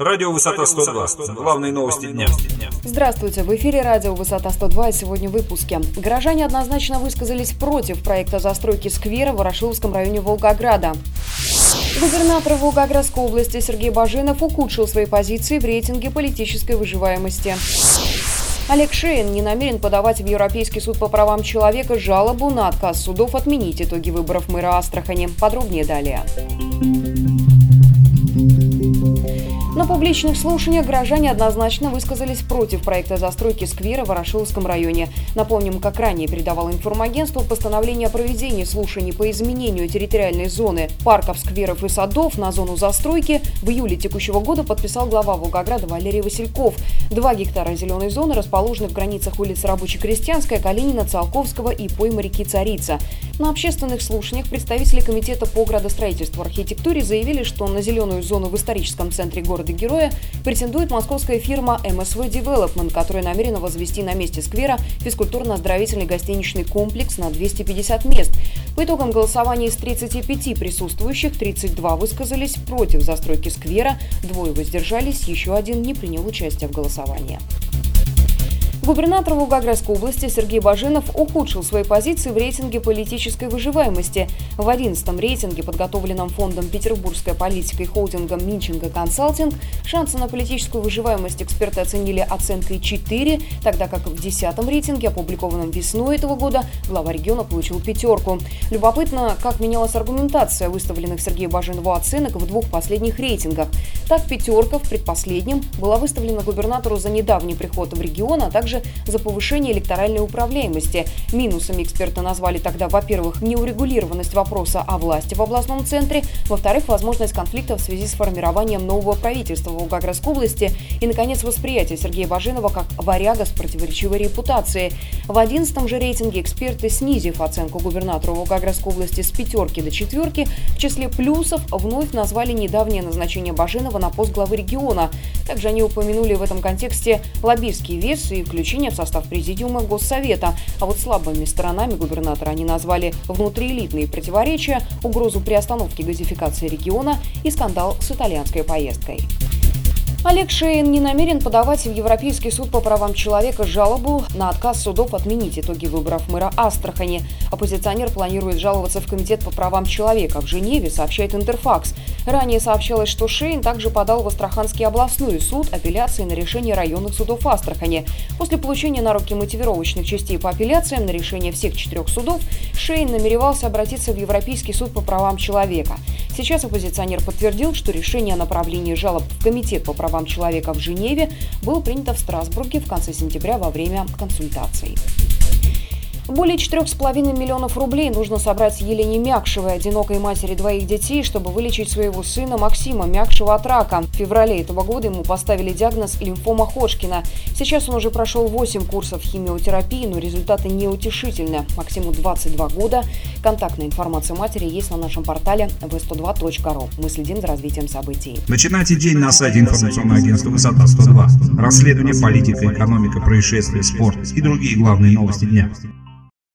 Радио «Высота 102». Главные новости дня. Здравствуйте, в эфире радио «Высота 102» и сегодня в выпуске. Горожане однозначно высказались против проекта застройки сквера в Ворошиловском районе Волгограда. Губернатор Волгоградской области Сергей Баженов ухудшил свои позиции в рейтинге политической выживаемости. Олег Шейн не намерен подавать в Европейский суд по правам человека жалобу на отказ судов отменить итоги выборов мэра Астрахани. Подробнее далее. Публичных слушаниях горожане однозначно высказались против проекта застройки сквера в Ворошиловском районе. Напомним, как ранее передавал информагентство, постановление о проведении слушаний по изменению территориальной зоны парков, скверов и садов на зону застройки в июле текущего года подписал глава Волгограда Валерий Васильков. Два гектара зеленой зоны расположены в границах улиц Рабоче-Крестьянская, Калинина, Циолковского и пойма реки Царица. На общественных слушаниях представители Комитета по градостроительству и архитектуре заявили, что на зеленую зону в историческом центре города города-героя претендует московская фирма MSV Development, которая намерена возвести на месте сквера физкультурно-оздоровительный гостиничный комплекс на 250 мест. По итогам голосования из 35 присутствующих 32 высказались против застройки сквера, двое воздержались, еще один не принял участие в голосовании. Губернатор Волгоградской области Сергей Баженов ухудшил свои позиции в рейтинге политической выживаемости. В 11-м рейтинге, подготовленном фондом «Петербургская политика» и холдингом «Минченко Консалтинг», шансы на политическую выживаемость эксперты оценили оценкой 4, тогда как в 10-м рейтинге, опубликованном весной этого года, глава региона получил пятерку. Любопытно, как менялась аргументация выставленных Сергею Баженову оценок в двух последних рейтингах. Так, пятерка в предпоследнем была выставлена губернатору за недавний приход в регион, а также за повышение электоральной управляемости. Минусами эксперты назвали тогда, во-первых, неурегулированность вопроса о власти в областном центре, во-вторых, возможность конфликта в связи с формированием нового правительства в Волгоградской области и, наконец, восприятие Сергея Баженова как варяга с противоречивой репутацией. В 11 же рейтинге эксперты, снизив оценку губернатору Волгоградской области с пятерки до четверки, в числе плюсов вновь назвали недавнее назначение Баженова на пост главы региона. Также они упомянули в этом контексте лоббистский вес и включение включения в состав президиума Госсовета. А вот слабыми сторонами губернатора они назвали внутриэлитные противоречия, угрозу приостановки газификации региона и скандал с итальянской поездкой. Олег Шейн не намерен подавать в Европейский суд по правам человека жалобу на отказ судов отменить итоги выборов мэра Астрахани. Оппозиционер планирует жаловаться в Комитет по правам человека в Женеве, сообщает Интерфакс. Ранее сообщалось, что Шейн также подал в Астраханский областной суд апелляции на решение районных судов Астрахани. После получения на руки мотивировочных частей по апелляциям на решение всех четырех судов, Шейн намеревался обратиться в Европейский суд по правам человека. Сейчас оппозиционер подтвердил, что решение о направлении жалоб в Комитет по правам человека в Женеве было принято в Страсбурге в конце сентября во время консультаций. Более 4,5 миллионов рублей нужно собрать Елене Мякшевой, одинокой матери двоих детей, чтобы вылечить своего сына Максима Мякшева от рака. В феврале этого года ему поставили диагноз лимфома Ходжкина. Сейчас он уже прошел 8 курсов химиотерапии, но результаты неутешительны. Максиму 22 года. Контактная информация матери есть на нашем портале v102.ru. Мы следим за развитием событий. Начинайте день на сайте информационного агентства «Высота 102». Расследование, политика, экономика, происшествия, спорт и другие главные новости дня.